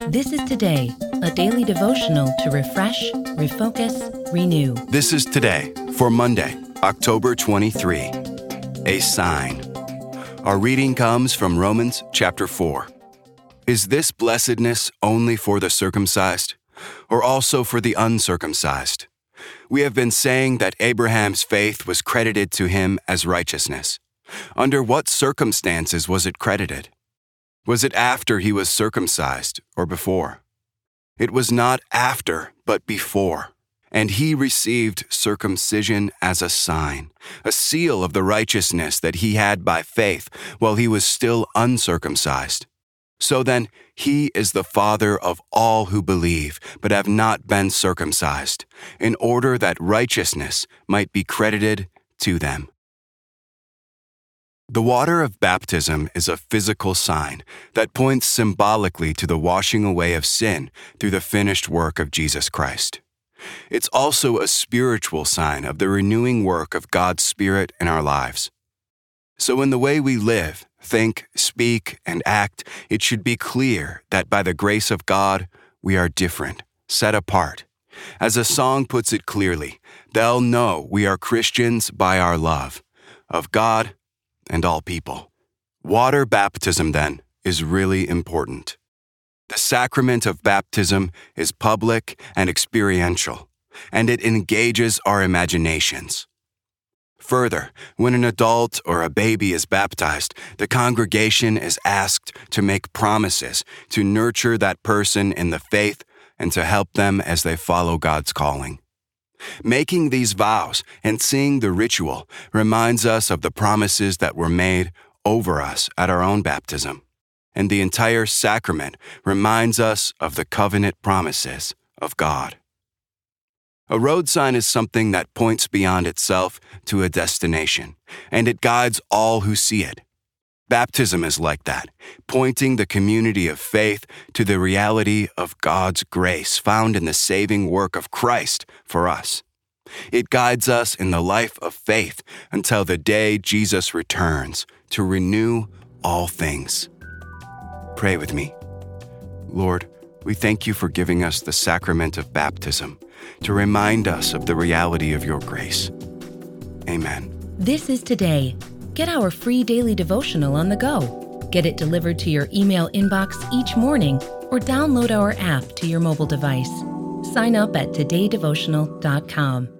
This is Today, a daily devotional to refresh, refocus, renew. This is today for Monday, October 23. A sign. Our reading comes from Romans chapter 4. Is this blessedness only for the circumcised, or also for the uncircumcised? We have been saying that Abraham's faith was credited to him as righteousness. Under what circumstances was it credited? Was it after he was circumcised or before? It was not after, but before. And he received circumcision as a sign, a seal of the righteousness that he had by faith while he was still uncircumcised. So then, he is the father of all who believe, but have not been circumcised, in order that righteousness might be credited to them. The water of baptism is a physical sign that points symbolically to the washing away of sin through the finished work of Jesus Christ. It's also a spiritual sign of the renewing work of God's Spirit in our lives. So, in the way we live, think, speak, and act, it should be clear that by the grace of God, we are different, set apart. As a song puts it clearly, they'll know we are Christians by our love of God and all people. Water baptism, then, is really important. The sacrament of baptism is public and experiential, and it engages our imaginations. Further, when an adult or a baby is baptized, the congregation is asked to make promises to nurture that person in the faith and to help them as they follow God's calling. Making these vows and seeing the ritual reminds us of the promises that were made over us at our own baptism. And the entire sacrament reminds us of the covenant promises of God. A road sign is something that points beyond itself to a destination, and it guides all who see it. Baptism is like that, pointing the community of faith to the reality of God's grace found in the saving work of Christ for us. It guides us in the life of faith until the day Jesus returns to renew all things. Pray with me. Lord, we thank you for giving us the sacrament of baptism to remind us of the reality of your grace. Amen. This is Today. Get our free daily devotional on the go. Get it delivered to your email inbox each morning or download our app to your mobile device. Sign up at todaydevotional.com.